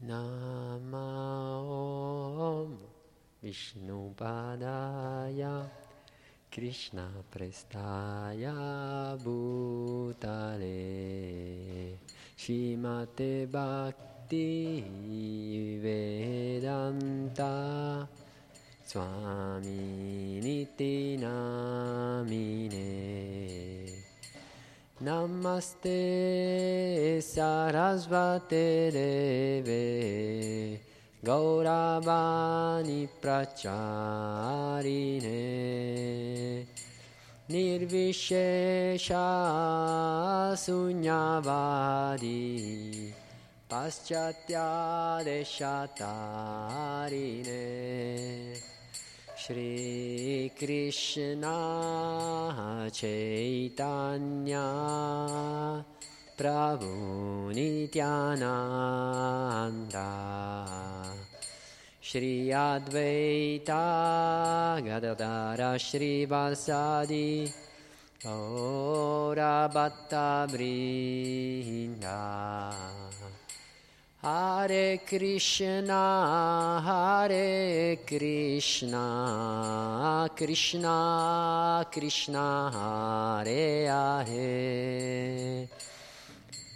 No. Vishnupadaya Krishna Prestaya Bhutale Shimate Bhakti Vedanta Swami Niti Namine Namaste Sarasvate Deve Gauravani Pracharine Nirvishesha Sunyavadi Paschatya Deshatarine Advaita Gadadara Shri Vasadi. Ora Bhatta Brinda. Hare Krishna Hare Krishna Krishna Krishna Hare Hare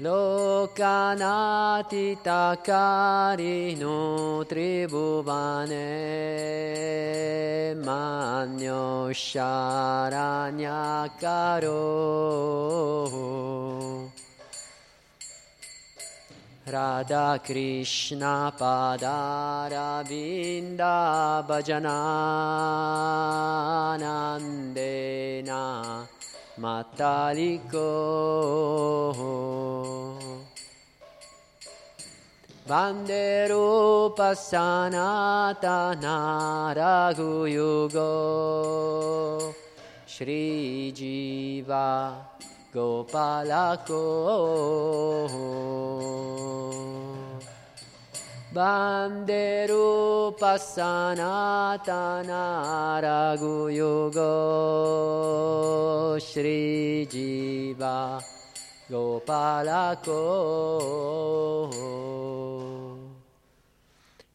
Naika Nipuno Sadharma Samstapako Lokanati Takarino Tribhuvane Manyo Sharanyakaro Radha Krishna Padara Vinda Bhajananandena Mataliko Banderupa Sanatana Raghuyugo Shri Jiva Gopalako Banderupa Sanatana Raghuyogo Shri Jiva Gopalako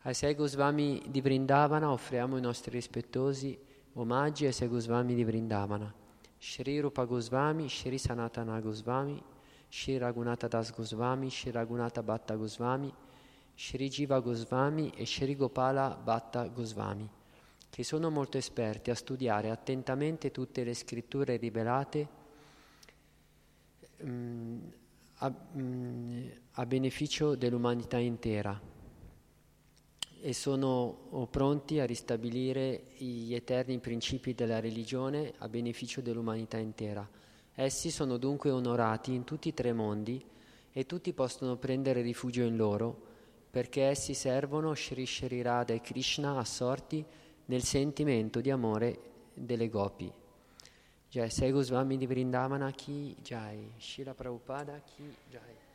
Ai sei Goswami di Vrindavana offriamo i nostri rispettosi omaggi ai sei Goswami di Vrindavana. Shri Rupa Goswami, Shri Sanatana Goswami, Shri Raghunatha Das Goswami, Shri Raghunatha Bhatta Goswami, Shri Jiva Goswami e Shri Gopala Bhatta Goswami, che sono molto esperti a studiare attentamente tutte le scritture rivelate mm, a, mm, a beneficio dell'umanità intera e sono pronti a ristabilire gli eterni principi della religione a beneficio dell'umanità intera. Essi sono dunque onorati in tutti i tre mondi e tutti possono prendere rifugio in loro perché essi servono Sri Sri Radha e Krishna assorti nel sentimento di amore delle gopi. Jai Segu Swami di Vrindavana Ki Jai, Shila Prabhupada Ki Jai.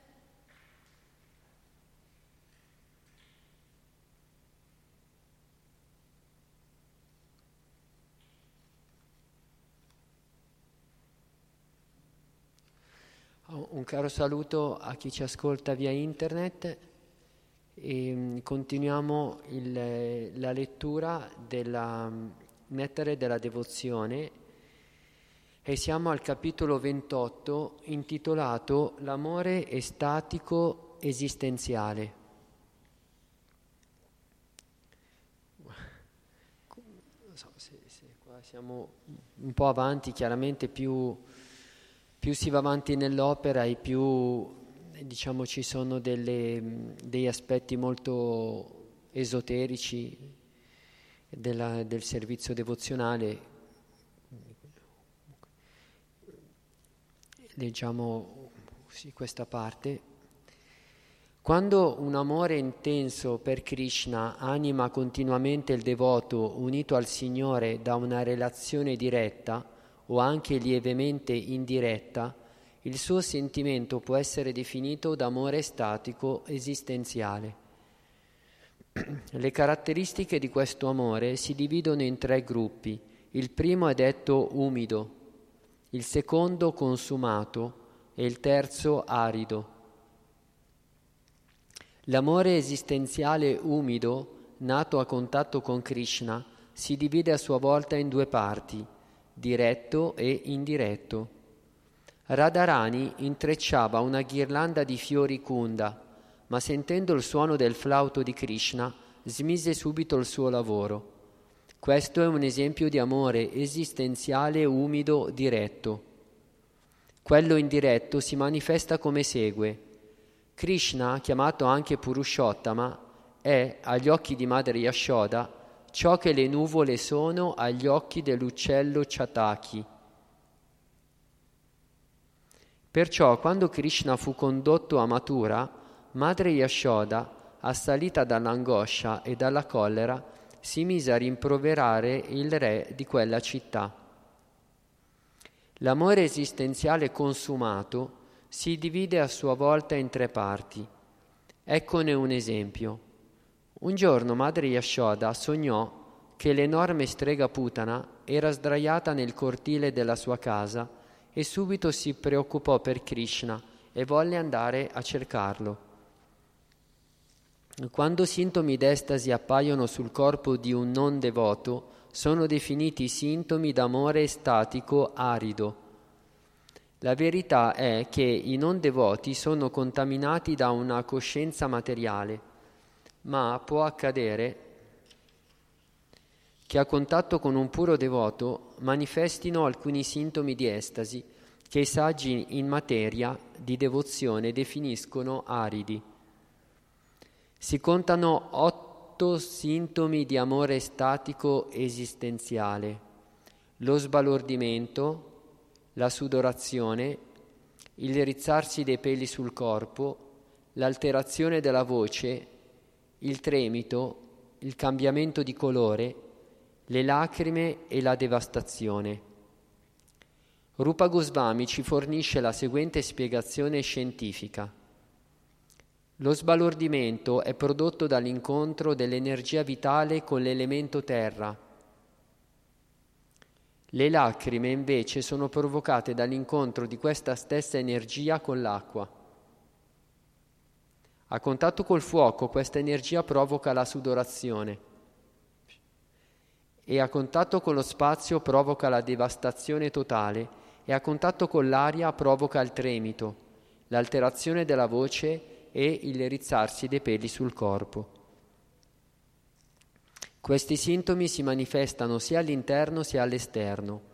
Un caro saluto a chi ci ascolta via internet e mm, continuiamo il, la lettura della mm, Nettare della Devozione e siamo al capitolo 28 intitolato L'amore estatico esistenziale. So, se, se siamo un po' avanti, chiaramente più, più si va avanti nell'opera e più diciamo ci sono delle, degli aspetti molto esoterici della, del servizio devozionale. Leggiamo sì, questa parte. Quando un amore intenso per Krishna anima continuamente il devoto unito al Signore da una relazione diretta o anche lievemente indiretta, il suo sentimento può essere definito d'amore statico esistenziale. Le caratteristiche di questo amore si dividono in tre gruppi. Il primo è detto umido, il secondo consumato e il terzo arido. L'amore esistenziale umido, nato a contatto con Krishna, si divide a sua volta in due parti, diretto e indiretto. Radharani intrecciava una ghirlanda di fiori kunda, ma sentendo il suono del flauto di Krishna smise subito il suo lavoro. Questo è un esempio di amore esistenziale umido diretto. Quello indiretto si manifesta come segue. Krishna, chiamato anche Purushottama, è, agli occhi di Madre Yashoda, ciò che le nuvole sono agli occhi dell'uccello Chataki Perciò quando Krishna fu condotto a Mathura, madre Yashoda, assalita dall'angoscia e dalla collera, si mise a rimproverare il re di quella città. L'amore esistenziale consumato si divide a sua volta in tre parti. Eccone un esempio. Un giorno madre Yashoda sognò che l'enorme strega Putana era sdraiata nel cortile della sua casa e subito si preoccupò per Krishna e volle andare a cercarlo. Quando sintomi d'estasi appaiono sul corpo di un non devoto, sono definiti sintomi d'amore statico arido. La verità è che i non devoti sono contaminati da una coscienza materiale, ma può accadere che a contatto con un puro devoto manifestino alcuni sintomi di estasi che i saggi in materia di devozione definiscono aridi. Si contano otto sintomi di amore statico esistenziale, lo sbalordimento, la sudorazione, il rizzarsi dei peli sul corpo, l'alterazione della voce, il tremito, il cambiamento di colore, le lacrime e la devastazione. Rupa Goswami ci fornisce la seguente spiegazione scientifica. Lo sbalordimento è prodotto dall'incontro dell'energia vitale con l'elemento terra. Le lacrime invece sono provocate dall'incontro di questa stessa energia con l'acqua. A contatto col fuoco questa energia provoca la sudorazione e a contatto con lo spazio provoca la devastazione totale e a contatto con l'aria provoca il tremito, l'alterazione della voce e il rizzarsi dei peli sul corpo. Questi sintomi si manifestano sia all'interno sia all'esterno.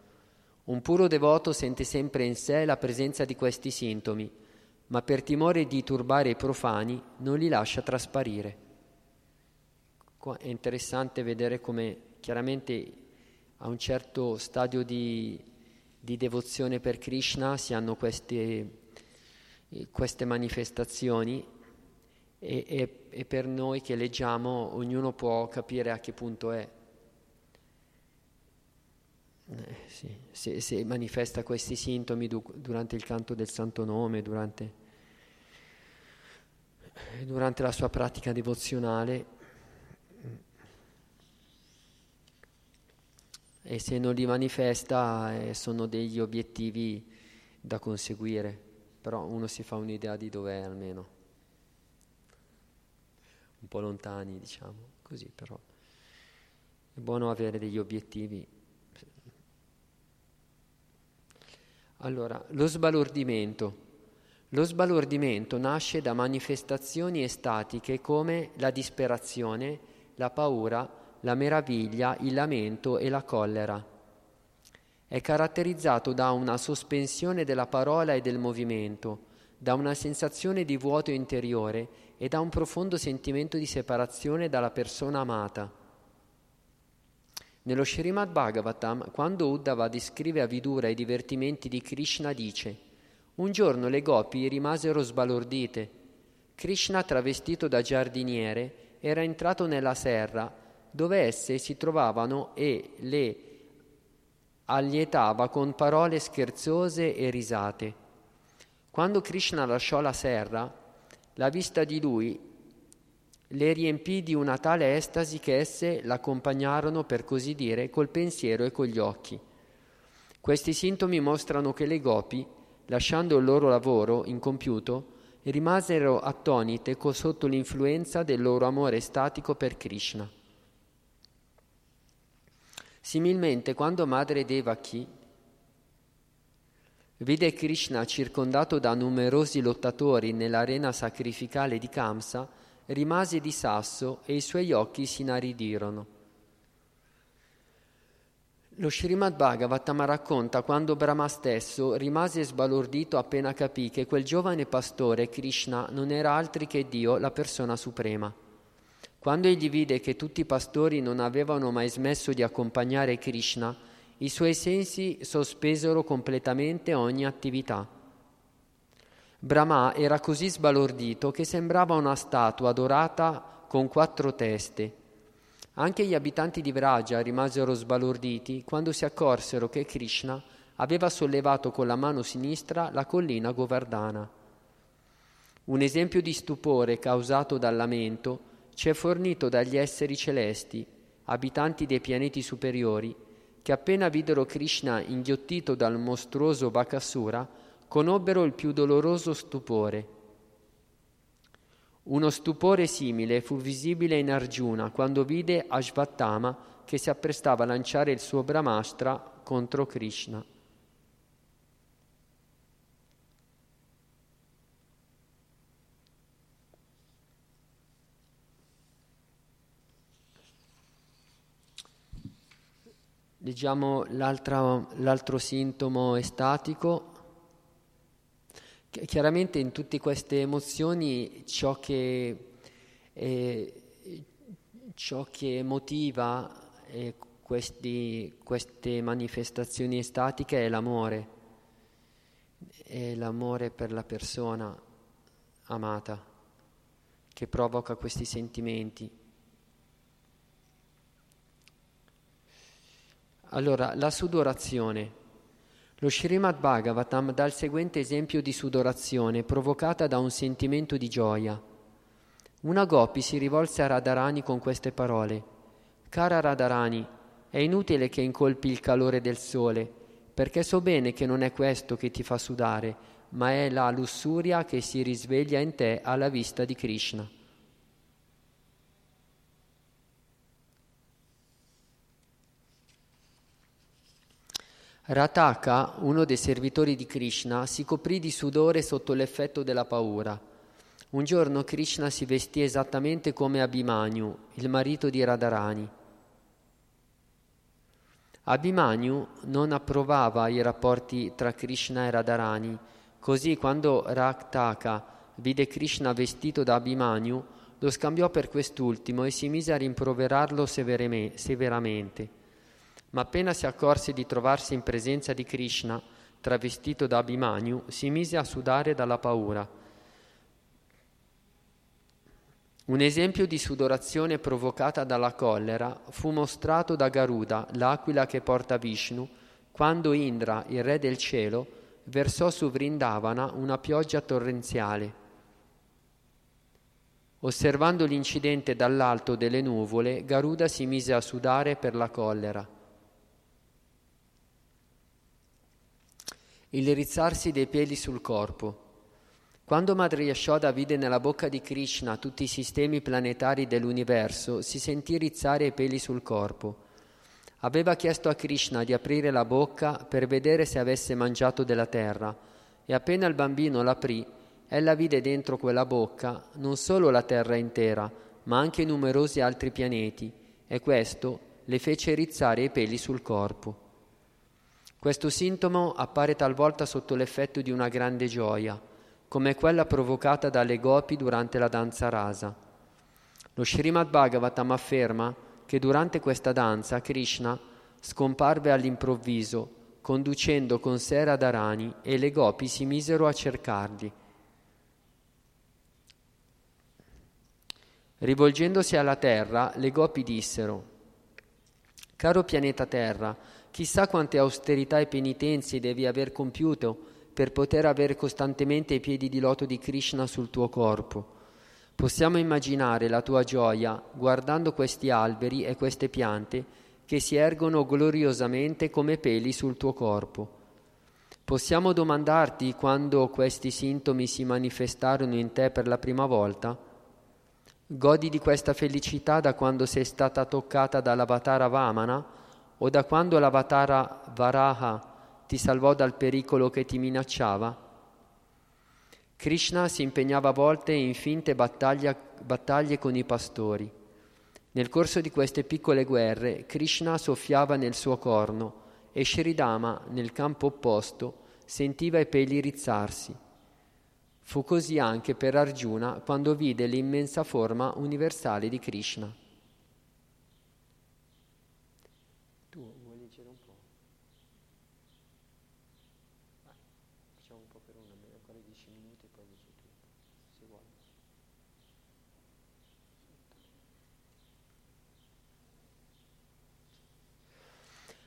Un puro devoto sente sempre in sé la presenza di questi sintomi ma per timore di turbare i profani non li lascia trasparire. Qua è interessante vedere come chiaramente a un certo stadio di, di devozione per Krishna si hanno queste, queste manifestazioni e, e, e, per noi che leggiamo ognuno può capire a che punto è. Eh, sì, se, se, manifesta questi sintomi du, durante il canto del santo nome, durante durante la sua pratica devozionale e se non li manifesta eh, sono degli obiettivi da conseguire, però uno si fa un'idea di dov'è almeno, un po' lontani diciamo, così però è buono avere degli obiettivi. Allora, lo sbalordimento. Lo sbalordimento nasce da manifestazioni estatiche come la disperazione, la paura, la meraviglia, il lamento e la collera. È caratterizzato da una sospensione della parola e del movimento, da una sensazione di vuoto interiore e da un profondo sentimento di separazione dalla persona amata. Nello Srimad Bhagavatam, quando Uddhava descrive a Vidura i divertimenti di Krishna, dice un giorno le gopi rimasero sbalordite. Krishna, travestito da giardiniere, era entrato nella serra dove esse si trovavano e le allietava con parole scherzose e risate. Quando Krishna lasciò la serra, la vista di lui le riempì di una tale estasi che esse l'accompagnarono, per così dire, col pensiero e con gli occhi. Questi sintomi mostrano che le gopi lasciando il loro lavoro incompiuto, rimasero attonite sotto l'influenza del loro amore statico per Krishna. Similmente, quando madre Devaki vide Krishna circondato da numerosi lottatori nell'arena sacrificale di Kamsa, rimase di sasso e i suoi occhi si inaridirono. Lo Srimad Bhagavatam racconta quando Brahma stesso rimase sbalordito appena capì che quel giovane pastore, Krishna, non era altri che Dio, la persona suprema. Quando egli vide che tutti i pastori non avevano mai smesso di accompagnare Krishna, i suoi sensi sospesero completamente ogni attività. Brahma era così sbalordito che sembrava una statua dorata con quattro teste anche gli abitanti di Vraja rimasero sbalorditi quando si accorsero che Krishna aveva sollevato con la mano sinistra la collina Govardhana. Un esempio di stupore causato dal lamento ci è fornito dagli esseri celesti, abitanti dei pianeti superiori, che appena videro Krishna inghiottito dal mostruoso Bakasura, conobbero il più doloroso stupore uno stupore simile fu visibile in Arjuna quando vide Ashvattama che si apprestava a lanciare il suo Brahmastra contro Krishna. Leggiamo l'altro sintomo estatico, Chiaramente in tutte queste emozioni ciò che, eh, ciò che motiva eh, questi, queste manifestazioni estatiche è l'amore, è l'amore per la persona amata che provoca questi sentimenti. Allora, la sudorazione. Lo Srimad Bhagavatam dà il seguente esempio di sudorazione provocata da un sentimento di gioia. Una Gopi si rivolse a Radharani con queste parole. Cara Radharani, è inutile che incolpi il calore del sole, perché so bene che non è questo che ti fa sudare, ma è la lussuria che si risveglia in te alla vista di Krishna. Rataka, uno dei servitori di Krishna, si coprì di sudore sotto l'effetto della paura. Un giorno Krishna si vestì esattamente come Abhimanyu, il marito di Radharani. Abhimanyu non approvava i rapporti tra Krishna e Radharani, così quando Rataka vide Krishna vestito da Abhimanyu, lo scambiò per quest'ultimo e si mise a rimproverarlo severamente ma appena si accorse di trovarsi in presenza di Krishna, travestito da Abhimanyu, si mise a sudare dalla paura. Un esempio di sudorazione provocata dalla collera fu mostrato da Garuda, l'aquila che porta Vishnu, quando Indra, il re del cielo, versò su Vrindavana una pioggia torrenziale. Osservando l'incidente dall'alto delle nuvole, Garuda si mise a sudare per la collera. Il rizzarsi dei peli sul corpo. Quando Madre Yashoda vide nella bocca di Krishna tutti i sistemi planetari dell'universo, si sentì rizzare i peli sul corpo. Aveva chiesto a Krishna di aprire la bocca per vedere se avesse mangiato della terra e appena il bambino l'aprì, ella vide dentro quella bocca non solo la terra intera, ma anche numerosi altri pianeti e questo le fece rizzare i peli sul corpo. Questo sintomo appare talvolta sotto l'effetto di una grande gioia, come quella provocata dalle gopi durante la danza rasa. Lo Srimad Bhagavatam afferma che durante questa danza Krishna scomparve all'improvviso, conducendo con sé Radharani e le gopi si misero a cercarli. Rivolgendosi alla terra, le gopi dissero, Caro pianeta Terra, Chissà quante austerità e penitenze devi aver compiuto per poter avere costantemente i piedi di loto di Krishna sul tuo corpo. Possiamo immaginare la tua gioia guardando questi alberi e queste piante che si ergono gloriosamente come peli sul tuo corpo. Possiamo domandarti quando questi sintomi si manifestarono in te per la prima volta? Godi di questa felicità da quando sei stata toccata dall'avatara Vamana? O da quando l'avatara Varaha ti salvò dal pericolo che ti minacciava? Krishna si impegnava a volte in finte battaglie, con i pastori. Nel corso di queste piccole guerre, Krishna soffiava nel suo corno e Sridama, nel campo opposto, sentiva i peli rizzarsi. Fu così anche per Arjuna quando vide l'immensa forma universale di Krishna.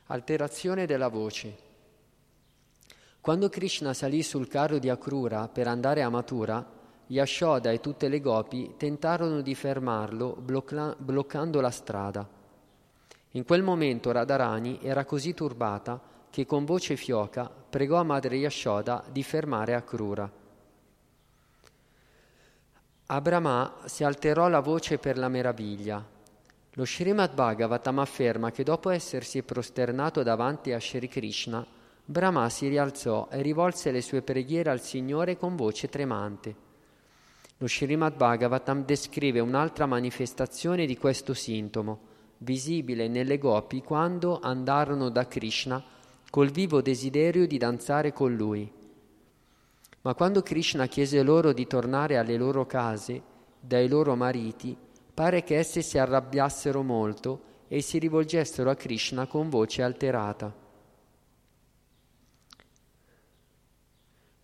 Alterazione della voce. Quando Krishna salì sul carro di Akrura per andare a Mathura, Yashoda e tutte le gopi tentarono di fermarlo blocca- bloccando la strada. In quel momento Radharani era così turbata che con voce fioca pregò a madre Yashoda di fermare Akrura. A Brahma si alterò la voce per la meraviglia lo Srimad Bhagavatam afferma che dopo essersi prosternato davanti a Sri Krishna, Brahma si rialzò e rivolse le sue preghiere al Signore con voce tremante. Lo Srimad Bhagavatam descrive un'altra manifestazione di questo sintomo, visibile nelle gopi quando andarono da Krishna col vivo desiderio di danzare con lui. Ma quando Krishna chiese loro di tornare alle loro case, dai loro mariti, pare che esse si arrabbiassero molto e si rivolgessero a Krishna con voce alterata.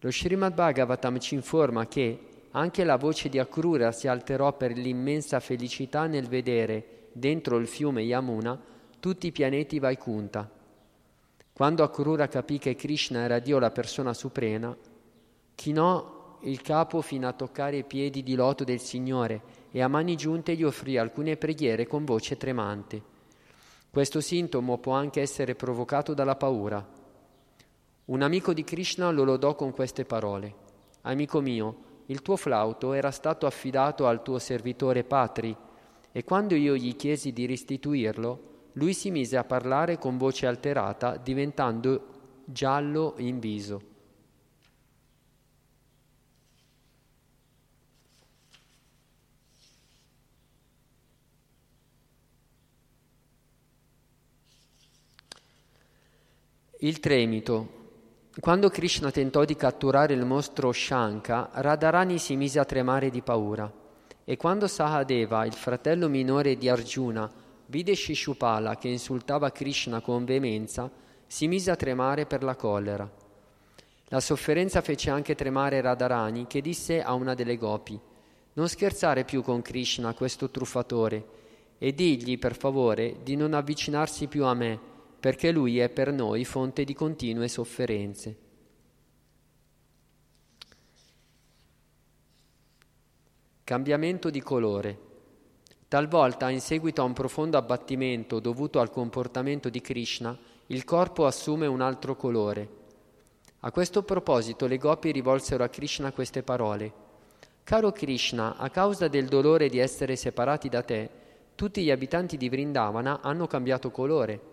Lo Srimad Bhagavatam ci informa che anche la voce di Akrura si alterò per l'immensa felicità nel vedere, dentro il fiume Yamuna, tutti i pianeti Vaikunta. Quando Akrura capì che Krishna era Dio la persona suprema, chinò il capo fino a toccare i piedi di loto del Signore e a mani giunte gli offrì alcune preghiere con voce tremante. Questo sintomo può anche essere provocato dalla paura. Un amico di Krishna lo lodò con queste parole. Amico mio, il tuo flauto era stato affidato al tuo servitore Patri e quando io gli chiesi di restituirlo, lui si mise a parlare con voce alterata, diventando giallo in viso. Il tremito. Quando Krishna tentò di catturare il mostro Shanka, Radharani si mise a tremare di paura. E quando Sahadeva, il fratello minore di Arjuna, vide Shishupala che insultava Krishna con veemenza, si mise a tremare per la collera. La sofferenza fece anche tremare Radharani, che disse a una delle gopi: Non scherzare più con Krishna, questo truffatore, e digli, per favore, di non avvicinarsi più a me perché Lui è per noi fonte di continue sofferenze. Cambiamento di colore. Talvolta, in seguito a un profondo abbattimento dovuto al comportamento di Krishna, il corpo assume un altro colore. A questo proposito le gopi rivolsero a Krishna queste parole. Caro Krishna, a causa del dolore di essere separati da te, tutti gli abitanti di Vrindavana hanno cambiato colore.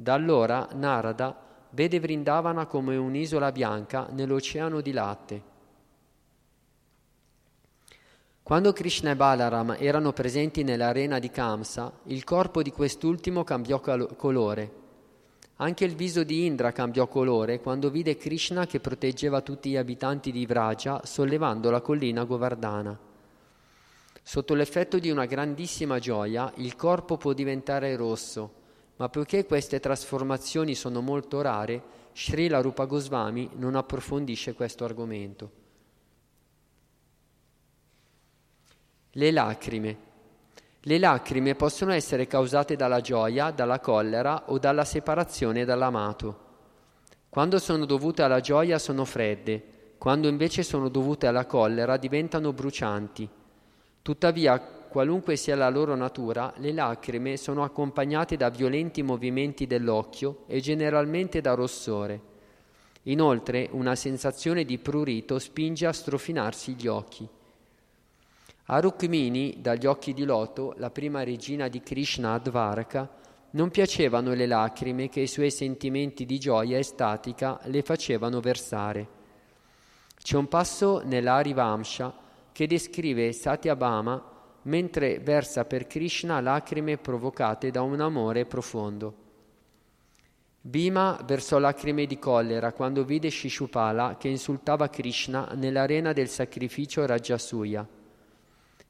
Da allora Narada vede Vrindavana come un'isola bianca nell'oceano di latte. Quando Krishna e Balaram erano presenti nell'arena di Kamsa, il corpo di quest'ultimo cambiò colore. Anche il viso di Indra cambiò colore quando vide Krishna che proteggeva tutti gli abitanti di Vraja sollevando la collina Govardhana. Sotto l'effetto di una grandissima gioia, il corpo può diventare rosso ma poiché queste trasformazioni sono molto rare, Srila Rupa Goswami non approfondisce questo argomento. Le lacrime. Le lacrime possono essere causate dalla gioia, dalla collera o dalla separazione dall'amato. Quando sono dovute alla gioia sono fredde, quando invece sono dovute alla collera diventano brucianti. Tuttavia, qualunque sia la loro natura, le lacrime sono accompagnate da violenti movimenti dell'occhio e generalmente da rossore. Inoltre una sensazione di prurito spinge a strofinarsi gli occhi. A Rukmini, dagli occhi di loto, la prima regina di Krishna Advaraka, non piacevano le lacrime che i suoi sentimenti di gioia estatica le facevano versare. C'è un passo nell'Arivamsha che descrive Satyabhama mentre versa per Krishna lacrime provocate da un amore profondo. Bhima versò lacrime di collera quando vide Shishupala che insultava Krishna nell'arena del sacrificio Rajasuya.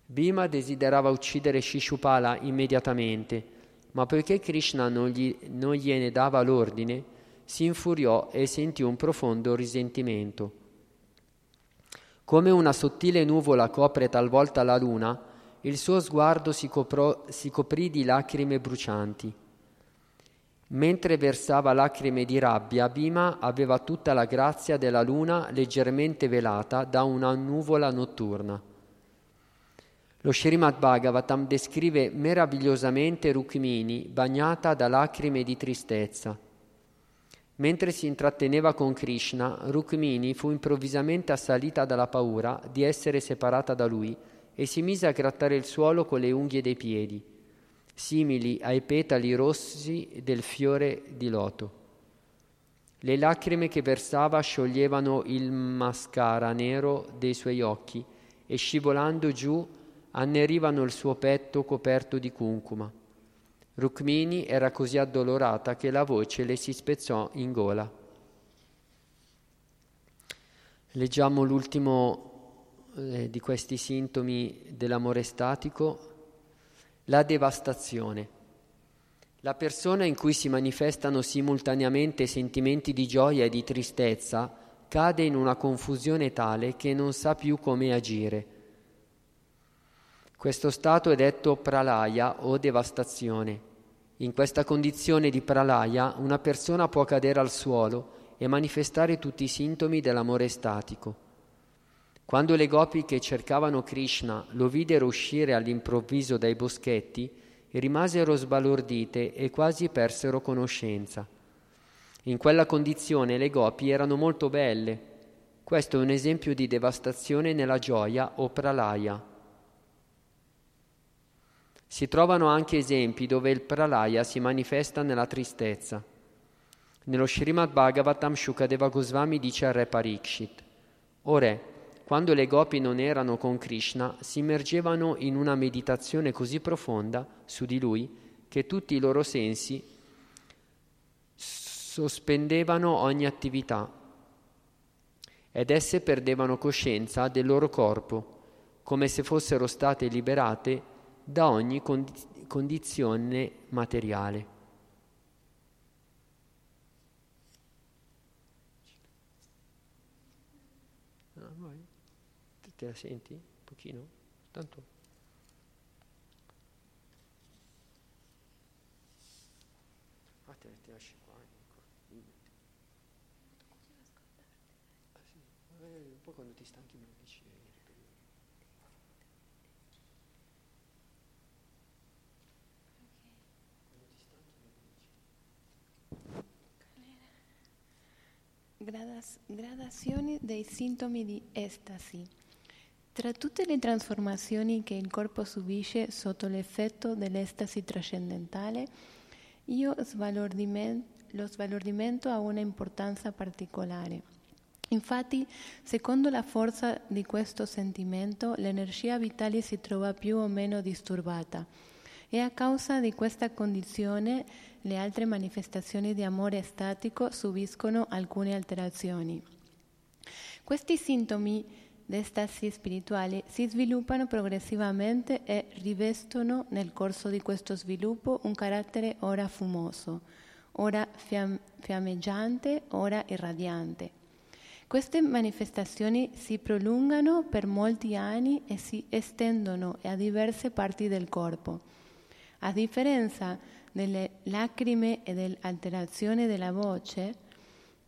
Bhima desiderava uccidere Shishupala immediatamente, ma poiché Krishna non, gli, non gliene dava l'ordine, si infuriò e sentì un profondo risentimento. Come una sottile nuvola copre talvolta la luna, il suo sguardo si, coprò, si coprì di lacrime brucianti. Mentre versava lacrime di rabbia, Bhima aveva tutta la grazia della luna leggermente velata da una nuvola notturna. Lo Srimad Bhagavatam descrive meravigliosamente Rukmini bagnata da lacrime di tristezza. Mentre si intratteneva con Krishna, Rukmini fu improvvisamente assalita dalla paura di essere separata da lui e si mise a grattare il suolo con le unghie dei piedi, simili ai petali rossi del fiore di loto. Le lacrime che versava scioglievano il mascara nero dei suoi occhi e scivolando giù annerivano il suo petto coperto di cuncuma. Rukmini era così addolorata che la voce le si spezzò in gola. Leggiamo l'ultimo eh, di questi sintomi dell'amore statico, la devastazione. La persona in cui si manifestano simultaneamente sentimenti di gioia e di tristezza cade in una confusione tale che non sa più come agire. Questo stato è detto pralaya o devastazione. In questa condizione di pralaya una persona può cadere al suolo e manifestare tutti i sintomi dell'amore statico. Quando le gopi che cercavano Krishna lo videro uscire all'improvviso dai boschetti, rimasero sbalordite e quasi persero conoscenza. In quella condizione le gopi erano molto belle. Questo è un esempio di devastazione nella gioia o pralaya. Si trovano anche esempi dove il pralaya si manifesta nella tristezza. Nello Srimad Bhagavatam Shukadeva Goswami dice al re Parikshit, O re, quando le gopi non erano con Krishna, si immergevano in una meditazione così profonda su di lui che tutti i loro sensi sospendevano ogni attività ed esse perdevano coscienza del loro corpo, come se fossero state liberate da ogni condizione materiale. Te la senti? Un pochino? Tanto. Ah, te, te lasci qua. Ecco. Ah, sì. Un po' quando ti stanchi me lo dici. Gradazioni dei sintomi di estasi. Tra tutte le trasformazioni che il corpo subisce sotto l'effetto dell'estasi trascendentale, io lo sbalordimento ha una importanza particolare. Infatti, secondo la forza di questo sentimento, l'energia vitale si trova più o meno disturbata e a causa di questa condizione le altre manifestazioni di amore statico subiscono alcune alterazioni. Questi sintomi d'estasi spirituali si sviluppano progressivamente e rivestono nel corso di questo sviluppo un carattere ora fumoso, ora fiam- fiammeggiante, ora irradiante. Queste manifestazioni si prolungano per molti anni e si estendono a diverse parti del corpo. A differenza delle lacrime e dell'alterazione della voce,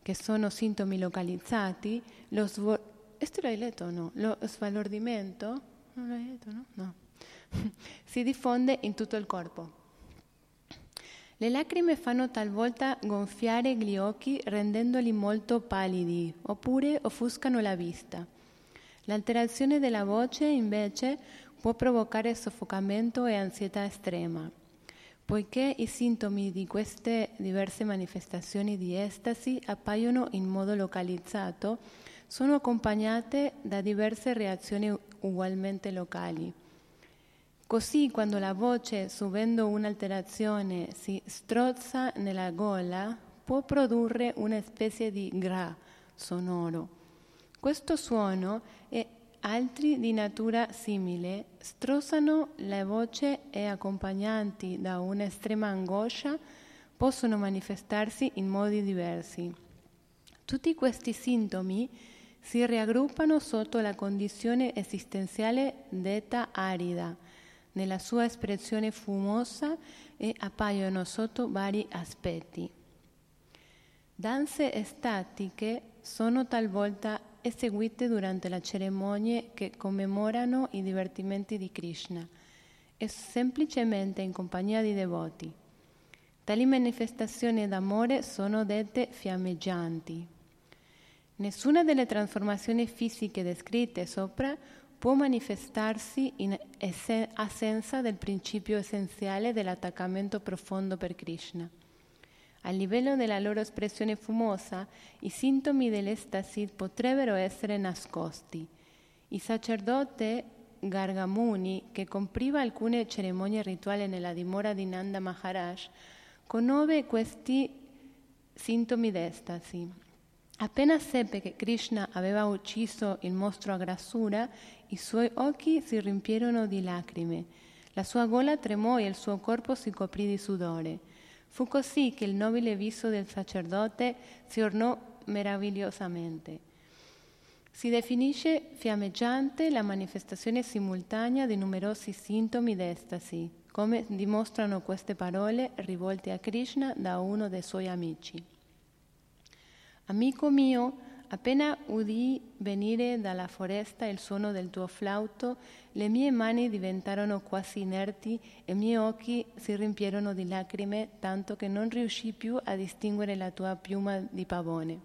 che sono sintomi localizzati, lo, svol- questo l'hai letto o no? Lo sbalordimento? Non l'hai letto, no? No. si diffonde in tutto il corpo. Le lacrime fanno talvolta gonfiare gli occhi rendendoli molto pallidi, oppure offuscano la vista. L'alterazione della voce, invece, può provocare soffocamento e ansietà estrema. Poiché i sintomi di queste diverse manifestazioni di estasi appaiono in modo localizzato, sono accompagnate da diverse reazioni ugualmente locali. Così quando la voce, subendo un'alterazione, si strozza nella gola, può produrre una specie di gra sonoro. Questo suono e altri di natura simile strozzano la voce e accompagnati da un'estrema angoscia possono manifestarsi in modi diversi. Tutti questi sintomi si raggruppano sotto la condizione esistenziale detta arida, nella sua espressione fumosa e appaiono sotto vari aspetti. Danze estatiche sono talvolta eseguite durante le cerimonie che commemorano i divertimenti di Krishna e semplicemente in compagnia di devoti. Tali manifestazioni d'amore sono dette fiammeggianti. Nessuna delle trasformazioni fisiche descritte sopra può manifestarsi in assenza del principio essenziale dell'attaccamento profondo per Krishna. A livello della loro espressione fumosa, i sintomi dell'estasi potrebbero essere nascosti. Il sacerdote Gargamuni, che compriva alcune cerimonie rituali nella dimora di Nanda Maharaj, conobbe questi sintomi d'estasi. Appena seppe che Krishna aveva ucciso il mostro a grassura, i suoi occhi si riempirono di lacrime, la sua gola tremò e il suo corpo si coprì di sudore. Fu così che il nobile viso del sacerdote si ornò meravigliosamente. Si definisce fiammeggiante la manifestazione simultanea di numerosi sintomi d'estasi, come dimostrano queste parole rivolte a Krishna da uno dei suoi amici. Amico mio, appena udì venire dalla foresta il suono del tuo flauto, le mie mani diventarono quasi inerti e i miei occhi si riempirono di lacrime, tanto che non riuscii più a distinguere la tua piuma di pavone.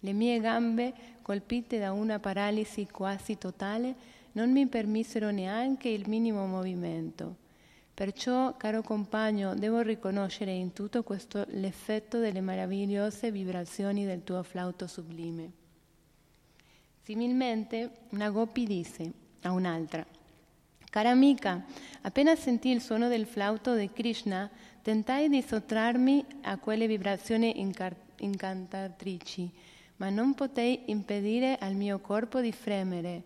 Le mie gambe, colpite da una paralisi quasi totale, non mi permisero neanche il minimo movimento. Perciò, caro compagno, devo riconoscere in tutto questo l'effetto delle meravigliose vibrazioni del tuo flauto sublime. Similmente, una Gopi disse a un'altra, Cara amica, appena sentì il suono del flauto di Krishna, tentai di sottrarmi a quelle vibrazioni incantatrici ma non potei impedire al mio corpo di fremere.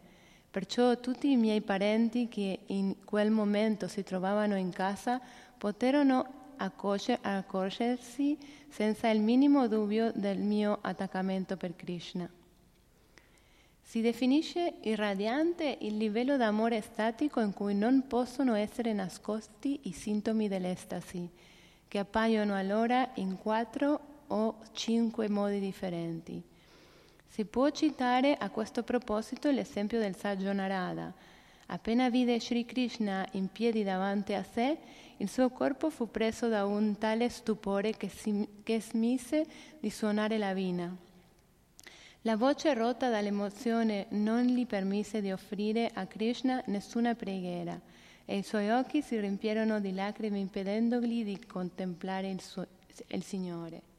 Perciò tutti i miei parenti che in quel momento si trovavano in casa poterono accorgersi senza il minimo dubbio del mio attaccamento per Krishna. Si definisce irradiante il livello d'amore statico in cui non possono essere nascosti i sintomi dell'estasi, che appaiono allora in quattro o cinque modi differenti. Si può citare a questo proposito l'esempio del saggio Narada. Appena vide Sri Krishna in piedi davanti a sé, il suo corpo fu preso da un tale stupore che, si, che smise di suonare la vina. La voce rotta dall'emozione non gli permise di offrire a Krishna nessuna preghiera e i suoi occhi si riempirono di lacrime impedendogli di contemplare il, suo, il Signore.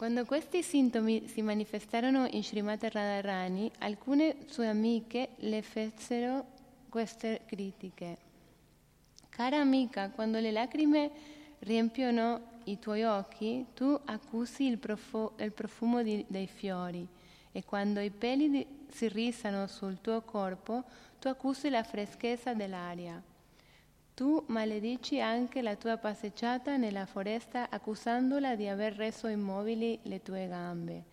Quando questi sintomi si manifestarono in Srimati Radharani, alcune sue amiche le fecero queste critiche. Cara amica, quando le lacrime riempiono i tuoi occhi, tu accusi il, profu- il profumo di- dei fiori e quando i peli di- si risano sul tuo corpo, tu accusi la freschezza dell'aria. Tu maledici anche la tua passeggiata nella foresta accusandola di aver reso immobili le tue gambe.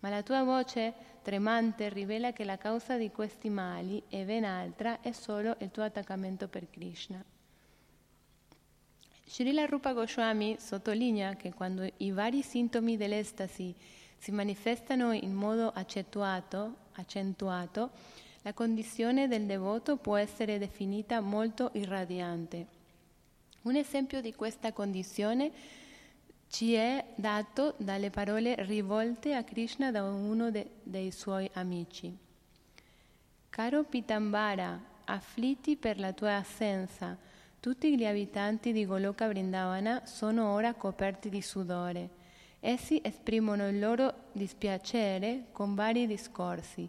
Ma la tua voce tremante rivela che la causa di questi mali è ben altra, è solo il tuo attaccamento per Krishna. Srila Rupa Goswami sottolinea che quando i vari sintomi dell'estasi si manifestano in modo accentuato, accentuato la condizione del devoto può essere definita molto irradiante. Un esempio di questa condizione ci è dato dalle parole rivolte a Krishna da uno de, dei suoi amici. Caro Pitambara, afflitti per la tua assenza, tutti gli abitanti di Goloka Vrindavana sono ora coperti di sudore. Essi esprimono il loro dispiacere con vari discorsi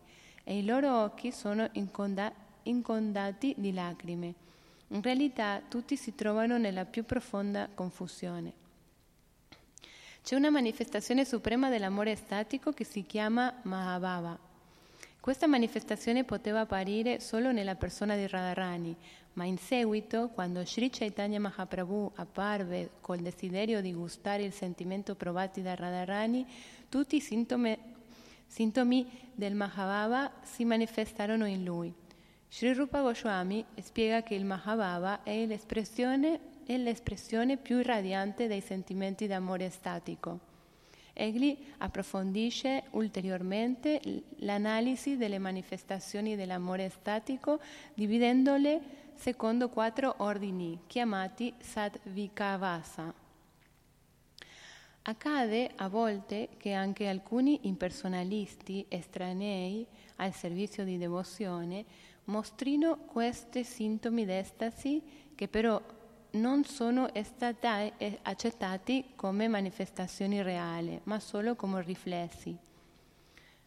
e i loro occhi sono inconda- incondati di lacrime. In realtà tutti si trovano nella più profonda confusione. C'è una manifestazione suprema dell'amore statico che si chiama Mahabhava. Questa manifestazione poteva apparire solo nella persona di Radharani, ma in seguito, quando Sri Chaitanya Mahaprabhu apparve col desiderio di gustare il sentimento provati da Radharani, tutti i sintomi Sintomi del Mahabhava si manifestarono in lui. Sri Rupa Goswami spiega che il Mahabhava è l'espressione, è l'espressione più radiante dei sentimenti d'amore statico. Egli approfondisce ulteriormente l'analisi delle manifestazioni dell'amore statico dividendole secondo quattro ordini chiamati Sadvikavasa. Accade a volte che anche alcuni impersonalisti estranei al servizio di devozione mostrino questi sintomi d'estasi che però non sono stati eh, accettati come manifestazioni reali, ma solo come riflessi.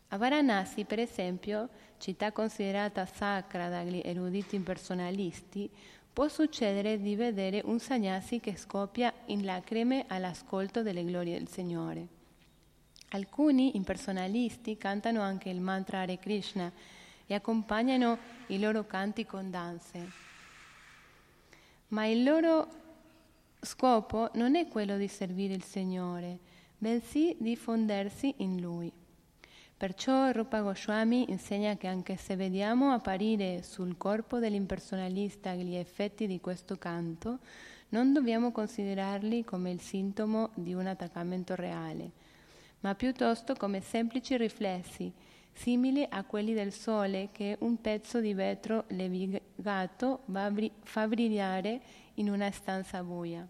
A Varanasi, per esempio, città considerata sacra dagli eruditi impersonalisti, Può succedere di vedere un sannyasi che scoppia in lacrime all'ascolto delle glorie del Signore. Alcuni impersonalisti cantano anche il mantra Hare Krishna e accompagnano i loro canti con danze. Ma il loro scopo non è quello di servire il Signore, bensì di fondersi in Lui. Perciò Rupa Goswami insegna che anche se vediamo apparire sul corpo dell'impersonalista gli effetti di questo canto, non dobbiamo considerarli come il sintomo di un attaccamento reale, ma piuttosto come semplici riflessi, simili a quelli del sole che un pezzo di vetro levigato fa brillare in una stanza buia.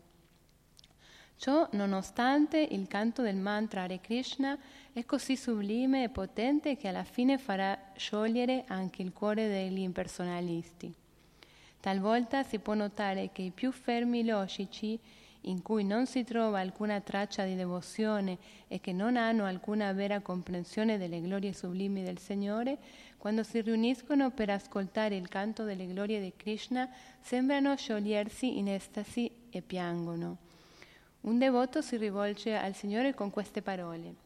Ciò nonostante il canto del mantra Hare Krishna è così sublime e potente che alla fine farà sciogliere anche il cuore degli impersonalisti. Talvolta si può notare che i più fermi logici, in cui non si trova alcuna traccia di devozione e che non hanno alcuna vera comprensione delle glorie sublimi del Signore, quando si riuniscono per ascoltare il canto delle glorie di Krishna, sembrano sciogliersi in estasi e piangono. Un devoto si rivolge al Signore con queste parole.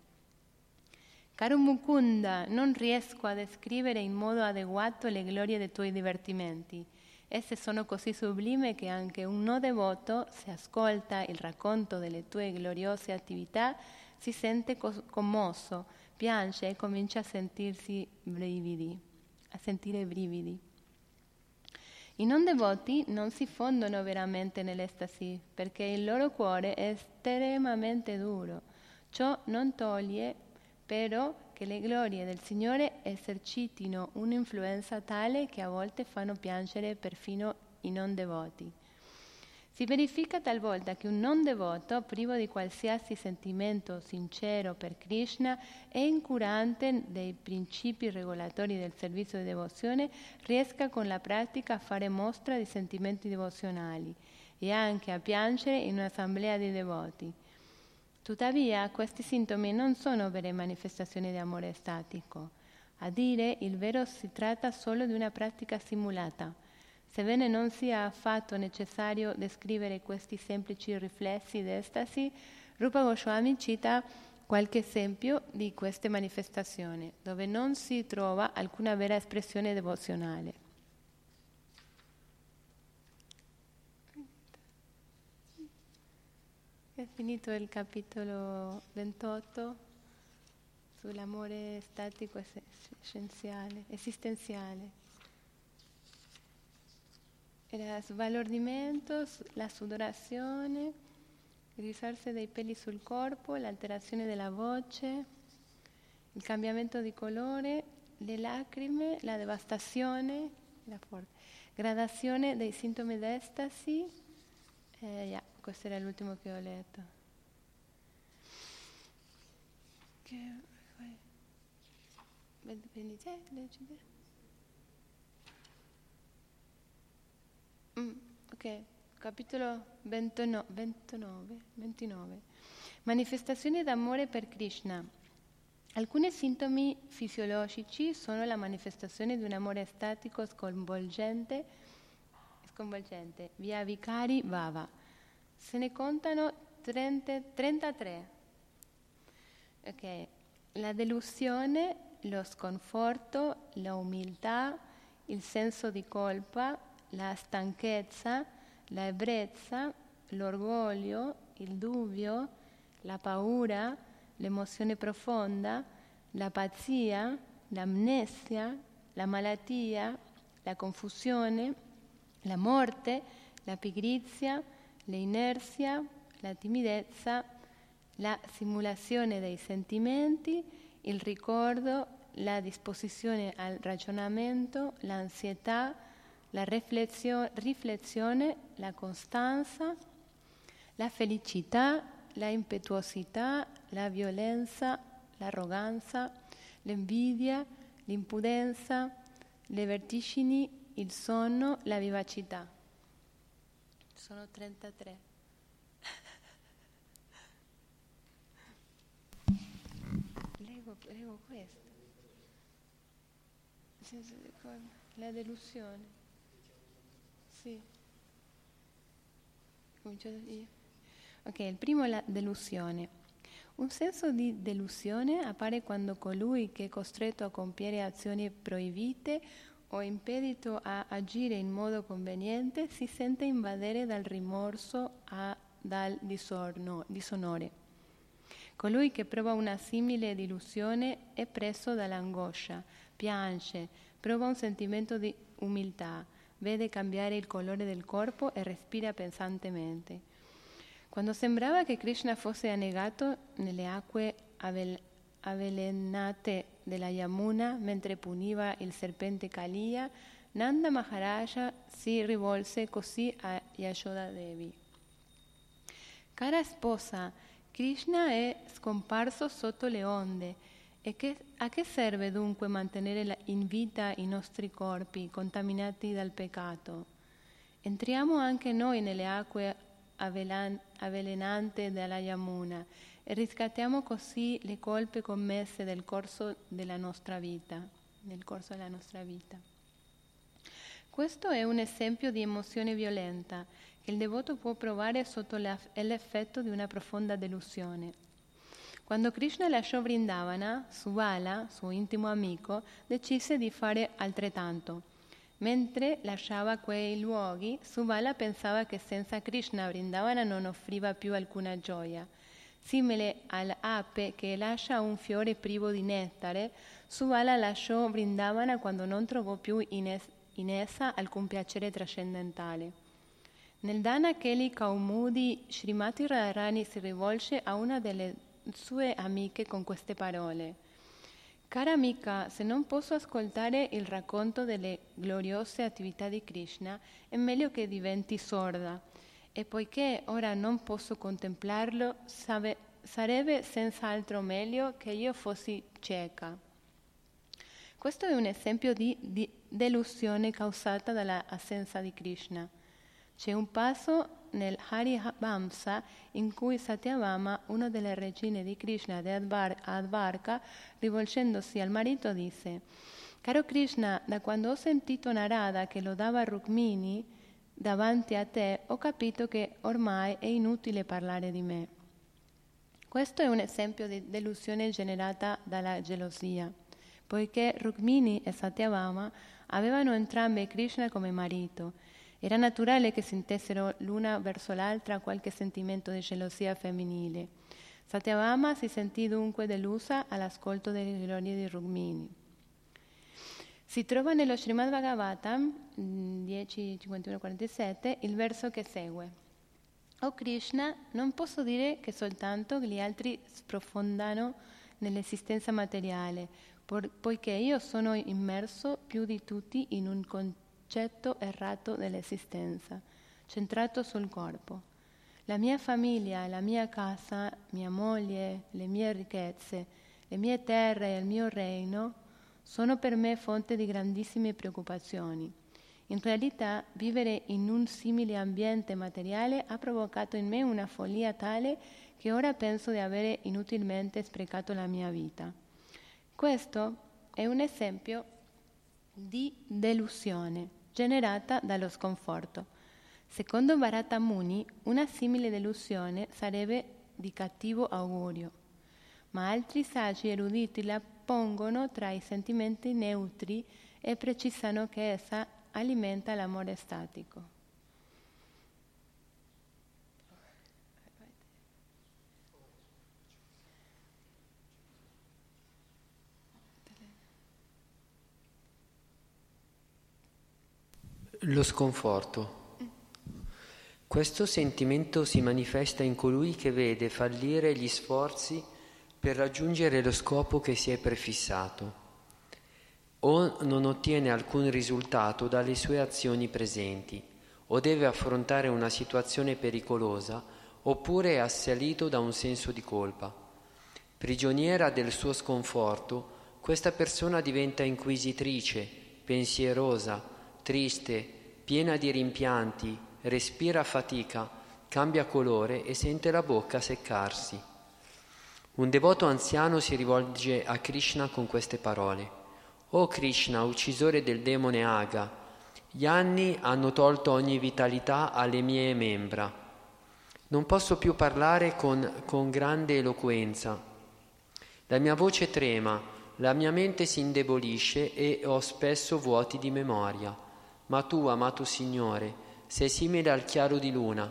Caro Mukunda, non riesco a descrivere in modo adeguato le glorie dei tuoi divertimenti. Esse sono così sublime che anche un no devoto, se ascolta il racconto delle tue gloriose attività, si sente commosso, piange e comincia a sentirsi brividi, a sentire brividi. I non devoti non si fondono veramente nell'estasi perché il loro cuore è estremamente duro. Ciò non toglie però che le glorie del Signore esercitino un'influenza tale che a volte fanno piangere perfino i non devoti. Si verifica talvolta che un non devoto, privo di qualsiasi sentimento sincero per Krishna e incurante dei principi regolatori del servizio di devozione, riesca con la pratica a fare mostra di sentimenti devozionali e anche a piangere in un'assemblea di devoti. Tuttavia, questi sintomi non sono vere manifestazioni di amore statico. A dire il vero si tratta solo di una pratica simulata. Sebbene non sia affatto necessario descrivere questi semplici riflessi d'estasi, Rupa Goswami cita qualche esempio di queste manifestazioni, dove non si trova alcuna vera espressione devozionale. È finito il capitolo 28 sull'amore statico essenziale, esistenziale. Era sbalordimento, la sudorazione, il risalse dei peli sul corpo, l'alterazione della voce, il cambiamento di colore, le lacrime, la devastazione, la gradazione dei sintomi d'estasi. Eh, yeah questo era l'ultimo che ho letto. Che. Mm, ok, capitolo 29, 29, 29. Manifestazioni d'amore per Krishna. Alcuni sintomi fisiologici sono la manifestazione di un amore statico sconvolgente, sconvolgente via Vicari Vava Se ne contano 30, 33. Okay. La delusione, lo sconforto, la umiltà, il senso di colpa, la stanchezza, la ebbrezza, l'orgoglio, il dubbio, la paura, l'emozione profonda, la pazzia, l'amnesia, la malattia, la confusione, la morte, la pigrizia, l'inerzia, la timidezza, la simulazione dei sentimenti, il ricordo, la disposizione al ragionamento, l'ansietà, la riflessione, la costanza, la felicità, la impetuosità, la violenza, l'arroganza, l'invidia, l'impudenza, le vertigini, il sonno, la vivacità. Sono 33. leggo, leggo questo. La delusione. Sì. Comincio io. Ok, il primo è la delusione. Un senso di delusione appare quando colui che è costretto a compiere azioni proibite o impedito a agire in modo conveniente si sente invadere dal rimorso e dal disorno, disonore. Colui che prova una simile delusione è preso dall'angoscia, piange, prova un sentimento di umiltà, vede cambiare il colore del corpo e respira pesantemente. Quando sembrava che Krishna fosse annegato nelle acque avvelenate della Yamuna mentre puniva il serpente Kaliya, Nanda Maharaja si rivolse così a Yashoda Devi. Cara sposa, Krishna è scomparso sotto le onde. E che, a che serve dunque mantenere in vita i nostri corpi contaminati dal peccato? Entriamo anche noi nelle acque avvelenante della Yamuna riscattiamo così le colpe commesse nel corso della nostra vita. Corso della nostra vita. Questo è un esempio di emozione violenta che il devoto può provare sotto l'effetto di una profonda delusione. Quando Krishna lasciò Vrindavana, Subala, suo intimo amico, decise di fare altrettanto. Mentre lasciava quei luoghi, Subala pensava che senza Krishna Vrindavana non offriva più alcuna gioia. Simile all'ape che lascia un fiore privo di nettare, Subala lasciò Vrindavana quando non trovò più in, es- in essa alcun piacere trascendentale. Nel Dana Kelly Kaumudi, Srimati Radharani si rivolge a una delle sue amiche con queste parole. Cara amica, se non posso ascoltare il racconto delle gloriose attività di Krishna, è meglio che diventi sorda. E poiché ora non posso contemplarlo, sabe, sarebbe senz'altro meglio che io fossi cieca. Questo è un esempio di, di delusione causata dall'assenza di Krishna. C'è un passo nel Hari Vamsa in cui Satyabhama, una delle regine di Krishna di Advarka, rivolgendosi al marito disse Caro Krishna, da quando ho sentito Narada che lodava Rukmini davanti a te, ho capito che ormai è inutile parlare di me. Questo è un esempio di delusione generata dalla gelosia, poiché Rukmini e Satyabhama avevano entrambi Krishna come marito era naturale che sentissero l'una verso l'altra qualche sentimento di gelosia femminile. Satyabhama si sentì dunque delusa all'ascolto delle glorie di Rukmini. Si trova nello Srimad Bhagavatam 10.51.47 il verso che segue. O Krishna, non posso dire che soltanto gli altri sprofondano nell'esistenza materiale, poiché io sono immerso più di tutti in un concetto errato dell'esistenza, centrato sul corpo. La mia famiglia, la mia casa, mia moglie, le mie ricchezze, le mie terre e il mio regno sono per me fonte di grandissime preoccupazioni. In realtà vivere in un simile ambiente materiale ha provocato in me una follia tale che ora penso di avere inutilmente sprecato la mia vita. Questo è un esempio di delusione generata dallo sconforto. Secondo Bharata Muni, una simile delusione sarebbe di cattivo augurio, ma altri saggi eruditi la pongono tra i sentimenti neutri e precisano che essa alimenta l'amore statico. Lo sconforto. Questo sentimento si manifesta in colui che vede fallire gli sforzi per raggiungere lo scopo che si è prefissato o non ottiene alcun risultato dalle sue azioni presenti o deve affrontare una situazione pericolosa oppure è assalito da un senso di colpa. Prigioniera del suo sconforto, questa persona diventa inquisitrice, pensierosa, triste, piena di rimpianti, respira fatica, cambia colore e sente la bocca seccarsi. Un devoto anziano si rivolge a Krishna con queste parole. O Krishna, uccisore del demone Aga, gli anni hanno tolto ogni vitalità alle mie membra. Non posso più parlare con, con grande eloquenza. La mia voce trema, la mia mente si indebolisce e ho spesso vuoti di memoria. Ma tu, amato Signore, sei simile al chiaro di luna.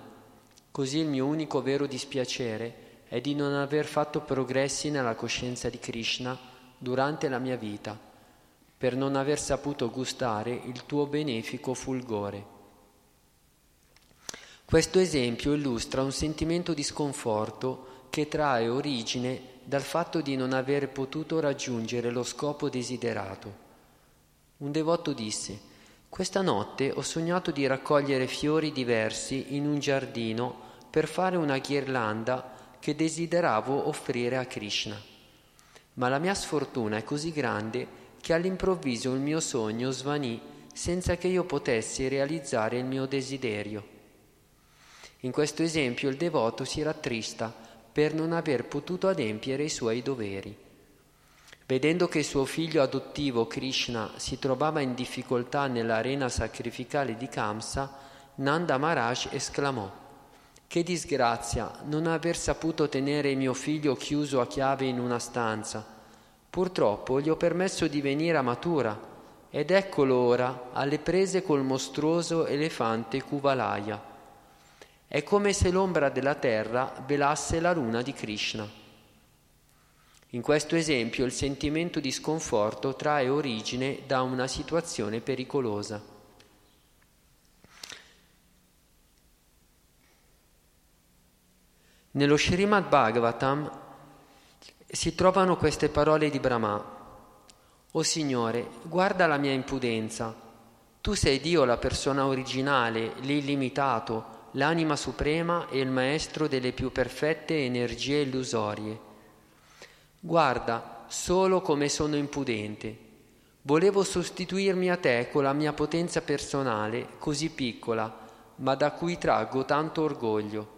Così il mio unico vero dispiacere è di non aver fatto progressi nella coscienza di Krishna durante la mia vita, per non aver saputo gustare il tuo benefico fulgore. Questo esempio illustra un sentimento di sconforto che trae origine dal fatto di non aver potuto raggiungere lo scopo desiderato. Un devoto disse, questa notte ho sognato di raccogliere fiori diversi in un giardino per fare una ghirlanda che desideravo offrire a Krishna. Ma la mia sfortuna è così grande che all'improvviso il mio sogno svanì senza che io potessi realizzare il mio desiderio. In questo esempio il devoto si rattrista per non aver potuto adempiere i suoi doveri. Vedendo che suo figlio adottivo Krishna si trovava in difficoltà nell'arena sacrificale di Kamsa, Nanda Maharaj esclamò Che disgrazia non aver saputo tenere mio figlio chiuso a chiave in una stanza. Purtroppo gli ho permesso di venire a Matura ed eccolo ora alle prese col mostruoso elefante Kuvalaya. È come se l'ombra della terra velasse la luna di Krishna. In questo esempio il sentimento di sconforto trae origine da una situazione pericolosa. Nello Srimad Bhagavatam si trovano queste parole di Brahma. O Signore, guarda la mia impudenza. Tu sei Dio, la persona originale, l'illimitato, l'anima suprema e il maestro delle più perfette energie illusorie. Guarda solo come sono impudente. Volevo sostituirmi a te con la mia potenza personale, così piccola, ma da cui traggo tanto orgoglio.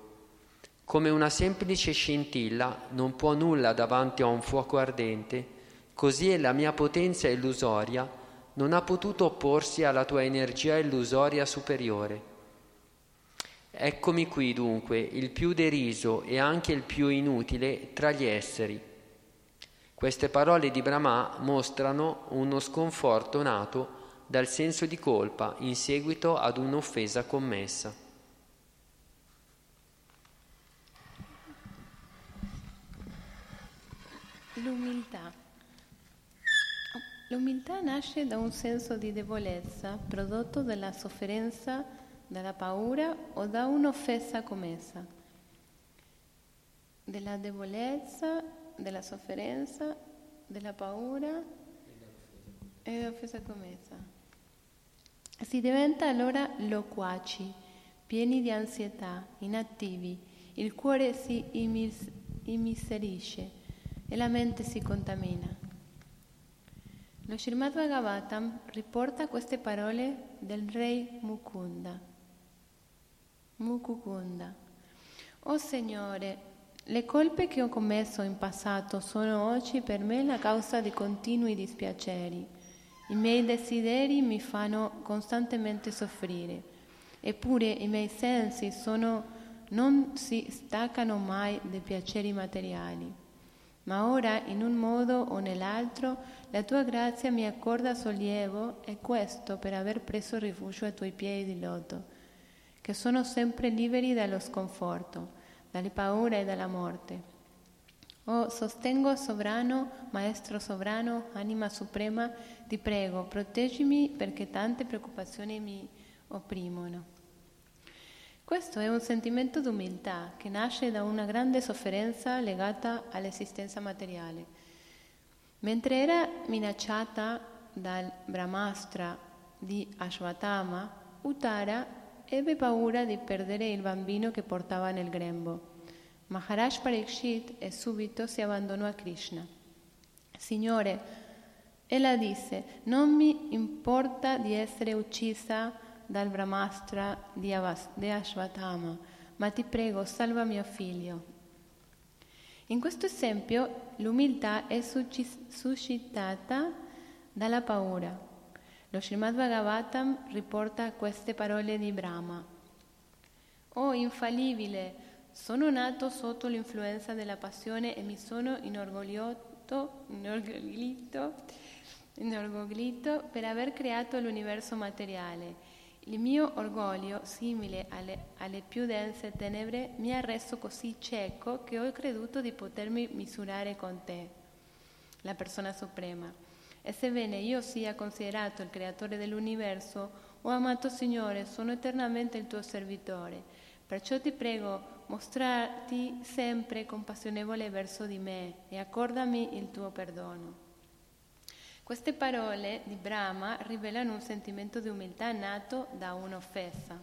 Come una semplice scintilla non può nulla davanti a un fuoco ardente, così è la mia potenza illusoria non ha potuto opporsi alla tua energia illusoria superiore. Eccomi qui dunque, il più deriso e anche il più inutile tra gli esseri. Queste parole di Brahma mostrano uno sconforto nato dal senso di colpa in seguito ad un'offesa commessa. L'umiltà. L'umiltà nasce da un senso di debolezza prodotto dalla sofferenza dalla paura o da un'offesa commessa, della debolezza, della sofferenza, della paura e dell'offesa commessa. Si diventa allora loquaci, pieni di ansietà, inattivi, il cuore si immis- immiserisce e la mente si contamina. Lo Srimad Bhagavatam riporta queste parole del re Mukunda. Mukukunda. Oh Signore, le colpe che ho commesso in passato sono oggi per me la causa di continui dispiaceri. I miei desideri mi fanno costantemente soffrire, eppure i miei sensi sono, non si staccano mai dei piaceri materiali. Ma ora, in un modo o nell'altro, la tua grazia mi accorda sollievo e questo per aver preso rifugio ai tuoi piedi di loto che sono sempre liberi dallo sconforto, dalle paure e dalla morte. Oh, sostengo sovrano, maestro sovrano, anima suprema, ti prego, proteggimi perché tante preoccupazioni mi opprimono. Questo è un sentimento di umiltà che nasce da una grande sofferenza legata all'esistenza materiale. Mentre era minacciata dal Brahmastra di Ashwatthama, Uttara ebbe paura di perdere il bambino che portava nel grembo. Maharaj Parikshit e subito si abbandonò a Krishna. Signore, ella disse, non mi importa di essere uccisa dal Brahmastra di Ashwatthama, ma ti prego, salva mio figlio. In questo esempio l'umiltà è suscitata dalla paura. Lo Srimad Bhagavatam riporta queste parole di Brahma. Oh infallibile, sono nato sotto l'influenza della passione e mi sono inorgoglito, inorgoglito, inorgoglito per aver creato l'universo materiale. Il mio orgoglio, simile alle, alle, più dense tenebre, mi ha reso così cieco che ho creduto di potermi misurare con te, la persona suprema. E sebbene io sia considerato il creatore dell'universo, o amato Signore, sono eternamente il tuo servitore. Perciò ti prego, mostrarti sempre compassionevole verso di me e accordami il tuo perdono. Queste parole di Brahma rivelano un sentimento di umiltà nato da un'offesa.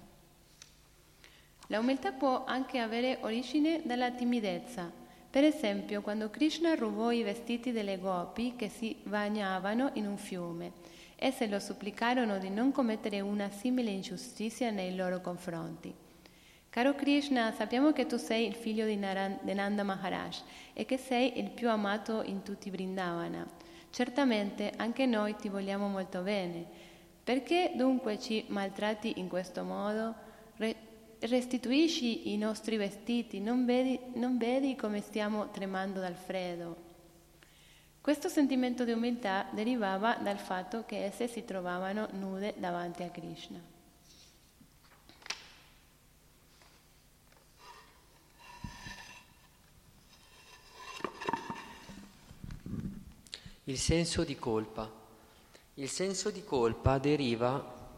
La umiltà può anche avere origine dalla timidezza. Per esempio, quando Krishna rubò i vestiti delle gopi che si bagnavano in un fiume, esse lo supplicarono di non commettere una simile ingiustizia nei loro confronti. Caro Krishna, sappiamo che tu sei il figlio di Nanda Maharaj e che sei il più amato in tutti Vrindavana. Certamente anche noi ti vogliamo molto bene. Perché dunque ci maltratti in questo modo? restituisci i nostri vestiti, non vedi, non vedi come stiamo tremando dal freddo. Questo sentimento di umiltà derivava dal fatto che esse si trovavano nude davanti a Krishna. Il senso di colpa. Il senso di colpa deriva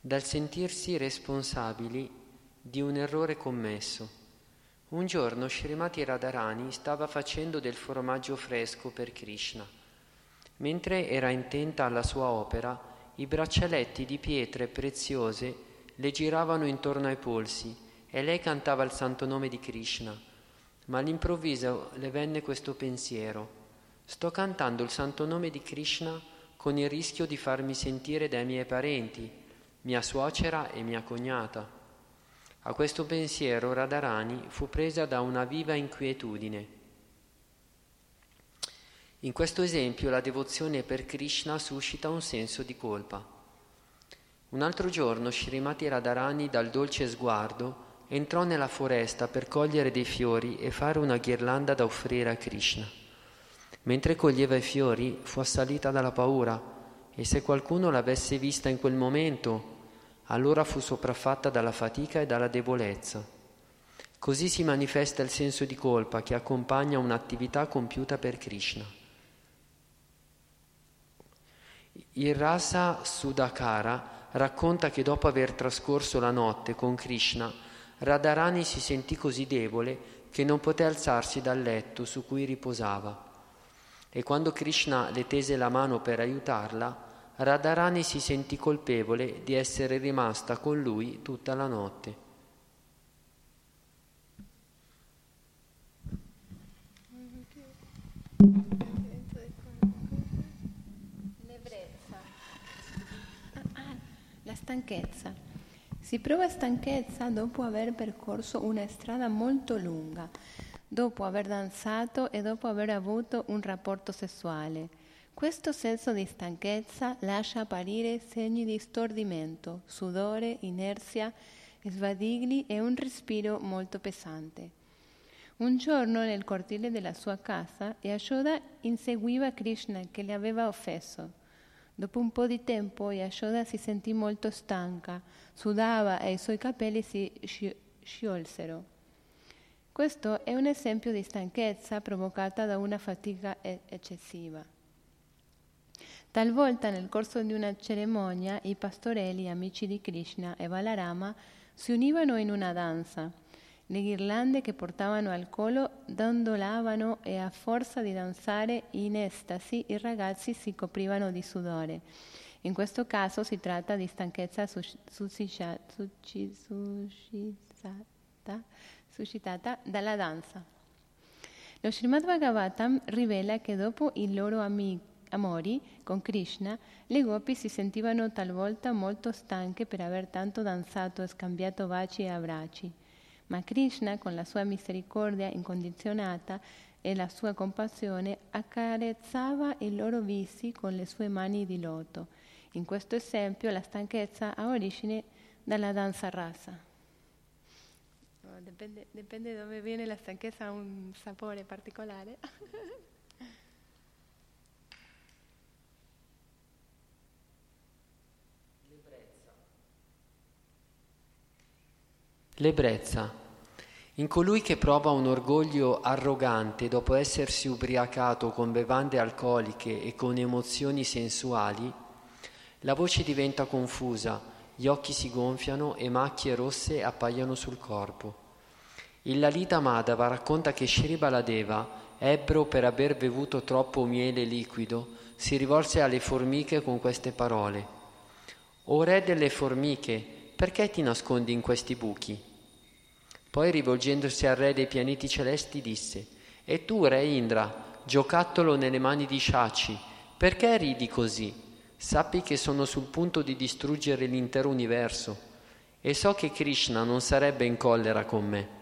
dal sentirsi responsabili di un errore commesso. Un giorno Srimati Radharani stava facendo del formaggio fresco per Krishna. Mentre era intenta alla sua opera, i braccialetti di pietre preziose le giravano intorno ai polsi e lei cantava il santo nome di Krishna. Ma all'improvviso le venne questo pensiero. Sto cantando il santo nome di Krishna con il rischio di farmi sentire dai miei parenti, mia suocera e mia cognata. A questo pensiero Radharani fu presa da una viva inquietudine. In questo esempio la devozione per Krishna suscita un senso di colpa. Un altro giorno Srimati Radharani dal dolce sguardo entrò nella foresta per cogliere dei fiori e fare una ghirlanda da offrire a Krishna. Mentre coglieva i fiori fu assalita dalla paura e se qualcuno l'avesse vista in quel momento, allora fu sopraffatta dalla fatica e dalla debolezza. Così si manifesta il senso di colpa che accompagna un'attività compiuta per Krishna. Il Rasa Sudakara racconta che dopo aver trascorso la notte con Krishna, Radharani si sentì così debole che non poté alzarsi dal letto su cui riposava. E quando Krishna le tese la mano per aiutarla, Radharani si sentì colpevole di essere rimasta con lui tutta la notte. La stanchezza. Si prova stanchezza dopo aver percorso una strada molto lunga dopo aver danzato e dopo aver avuto un rapporto sessuale. Questo senso di stanchezza lascia apparire segni di stordimento, sudore, inerzia, sbadigli e un respiro molto pesante. Un giorno nel cortile della sua casa Yashoda inseguiva Krishna che le aveva offeso. Dopo un po' di tempo Yashoda si sentì molto stanca, sudava e i suoi capelli si sciolsero. Questo è un esempio di stanchezza provocata da una fatica eccessiva. Talvolta nel corso di una cerimonia i pastorelli amici di Krishna e Balarama si univano in una danza. Le ghirlande che portavano al collo dondolavano e a forza di danzare in estasi i ragazzi si coprivano di sudore. In questo caso si tratta di stanchezza suscitata suscitata dalla danza. Lo Srimad Bhagavatam rivela che dopo i loro ami- amori con Krishna, le gopi si sentivano talvolta molto stanche per aver tanto danzato e scambiato baci e abbracci. Ma Krishna, con la sua misericordia incondizionata e la sua compassione, accarezzava i loro visi con le sue mani di loto. In questo esempio la stanchezza ha origine dalla danza rasa depende, depende de dove viene la stanchezza, ha un sapore particolare. L'ebbrezza. In colui che prova un orgoglio arrogante dopo essersi ubriacato con bevande alcoliche e con emozioni sensuali, la voce diventa confusa gli occhi si gonfiano e macchie rosse appaiono sul corpo. Il Lalita Madhava racconta che Shri Baladeva, ebbro per aver bevuto troppo miele liquido, si rivolse alle formiche con queste parole. O re delle formiche, perché ti nascondi in questi buchi? Poi rivolgendosi al re dei pianeti celesti disse, E tu, re Indra, giocattolo nelle mani di Shachi, perché ridi così? Sappi che sono sul punto di distruggere l'intero universo e so che Krishna non sarebbe in collera con me.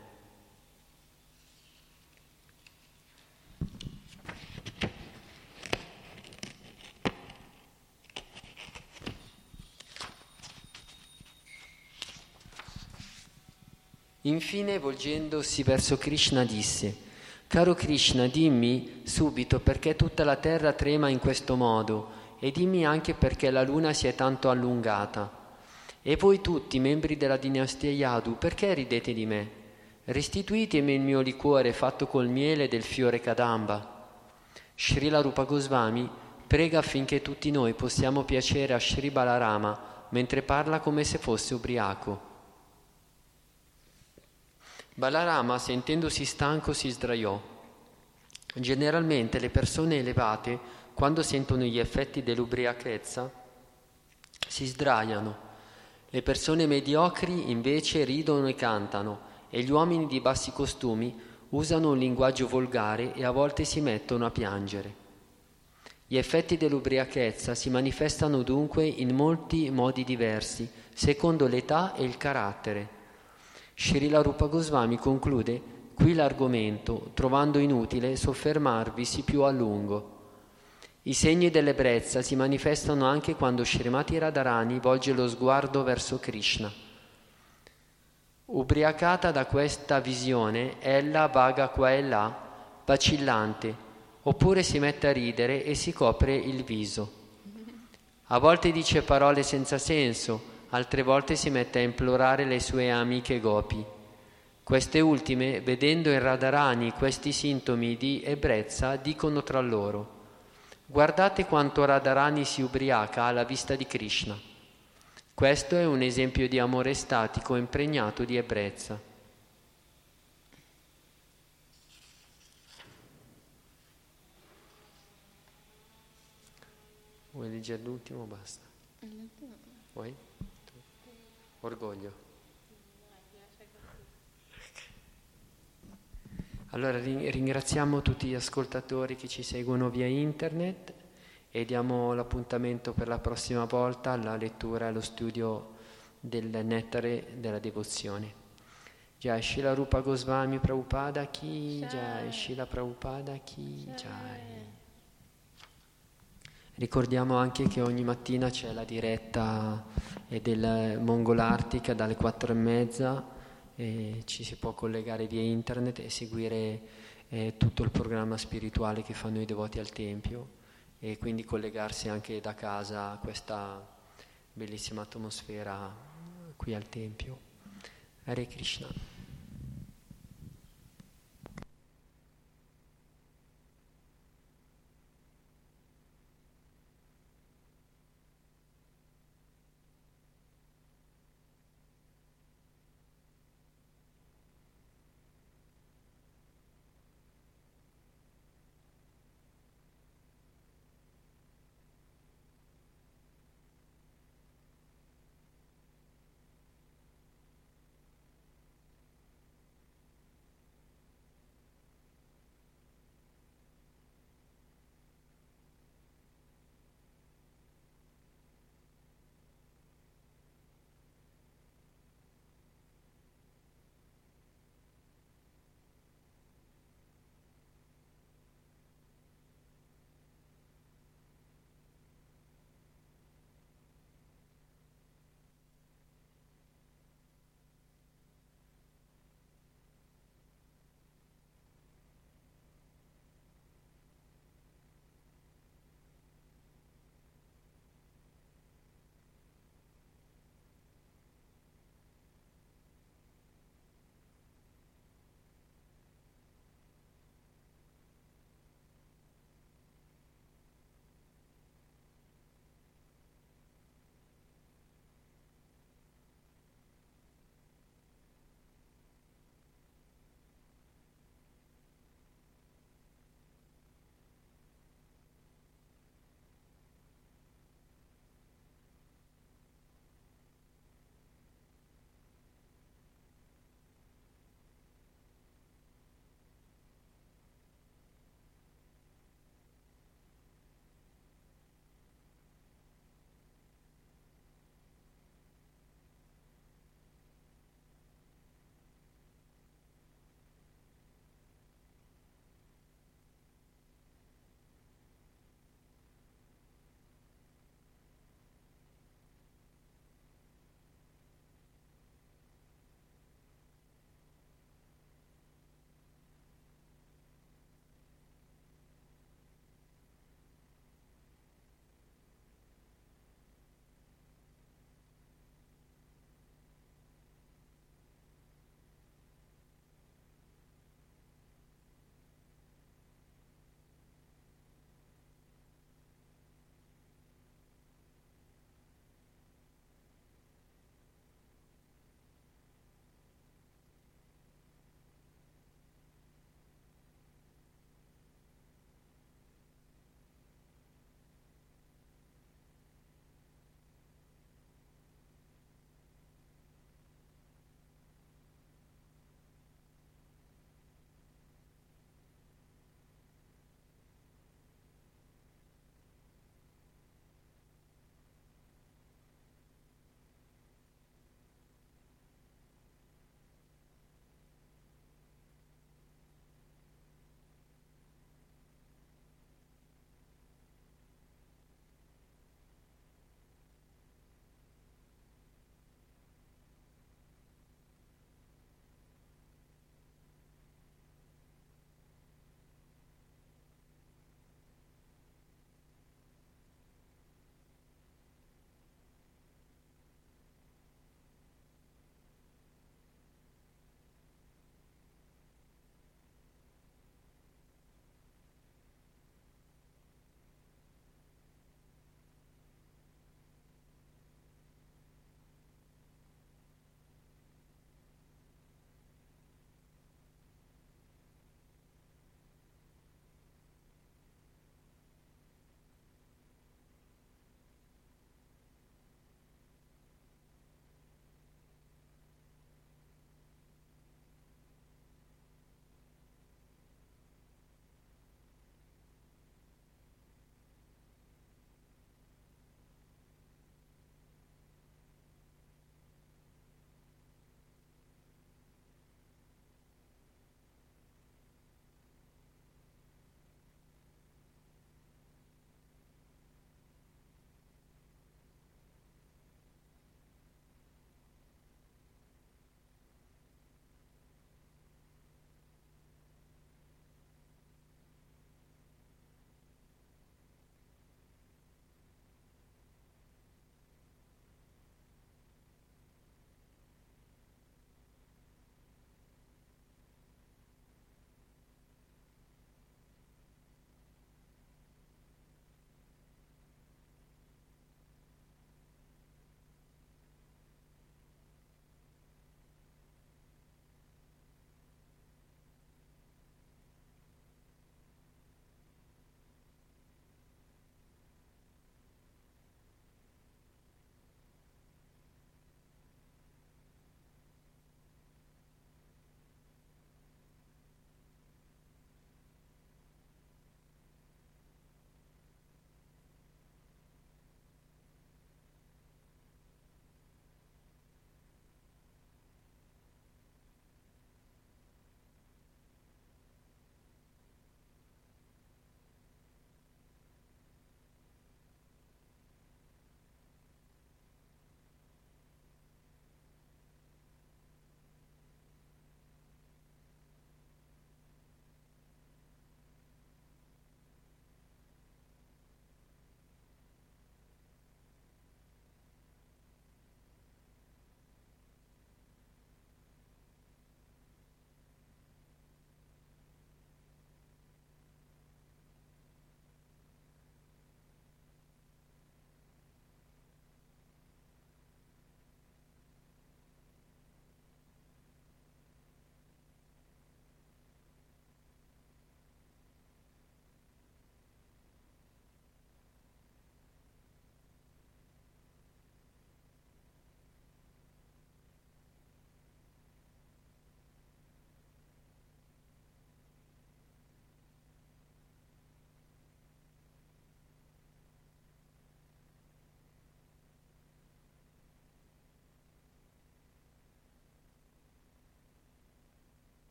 Infine, volgendosi verso Krishna, disse, Caro Krishna, dimmi subito perché tutta la terra trema in questo modo e dimmi anche perché la luna si è tanto allungata. E voi tutti, membri della dinastia Yadu, perché ridete di me? Restituitemi il mio liquore fatto col miele del fiore Kadamba. Srila Rupa Goswami prega affinché tutti noi possiamo piacere a Sri Balarama mentre parla come se fosse ubriaco. Balarama, sentendosi stanco, si sdraiò. Generalmente le persone elevate quando sentono gli effetti dell'ubriachezza, si sdraiano. Le persone mediocri invece ridono e cantano e gli uomini di bassi costumi usano un linguaggio volgare e a volte si mettono a piangere. Gli effetti dell'ubriachezza si manifestano dunque in molti modi diversi, secondo l'età e il carattere. Srila Rupa Goswami conclude qui l'argomento, trovando inutile soffermarvisi più a lungo. I segni dell'ebbrezza si manifestano anche quando Srimati Radharani volge lo sguardo verso Krishna. Ubriacata da questa visione, ella vaga qua e là, vacillante, oppure si mette a ridere e si copre il viso. A volte dice parole senza senso, altre volte si mette a implorare le sue amiche gopi. Queste ultime, vedendo in Radharani questi sintomi di ebbrezza, dicono tra loro Guardate quanto Radharani si ubriaca alla vista di Krishna. Questo è un esempio di amore statico impregnato di ebbrezza. Vuoi leggere l'ultimo o basta? Vuoi? Orgoglio. Allora ringraziamo tutti gli ascoltatori che ci seguono via internet e diamo l'appuntamento per la prossima volta alla lettura e allo studio del nettare della devozione. Jai Shila Rupa Goswami Prabhupada Ki Jai Shila Prabhupada Ki Jai Ricordiamo anche che ogni mattina c'è la diretta del Mongolartica dalle quattro e mezza e ci si può collegare via internet e seguire eh, tutto il programma spirituale che fanno i devoti al Tempio e quindi collegarsi anche da casa a questa bellissima atmosfera qui al Tempio. Hare Krishna.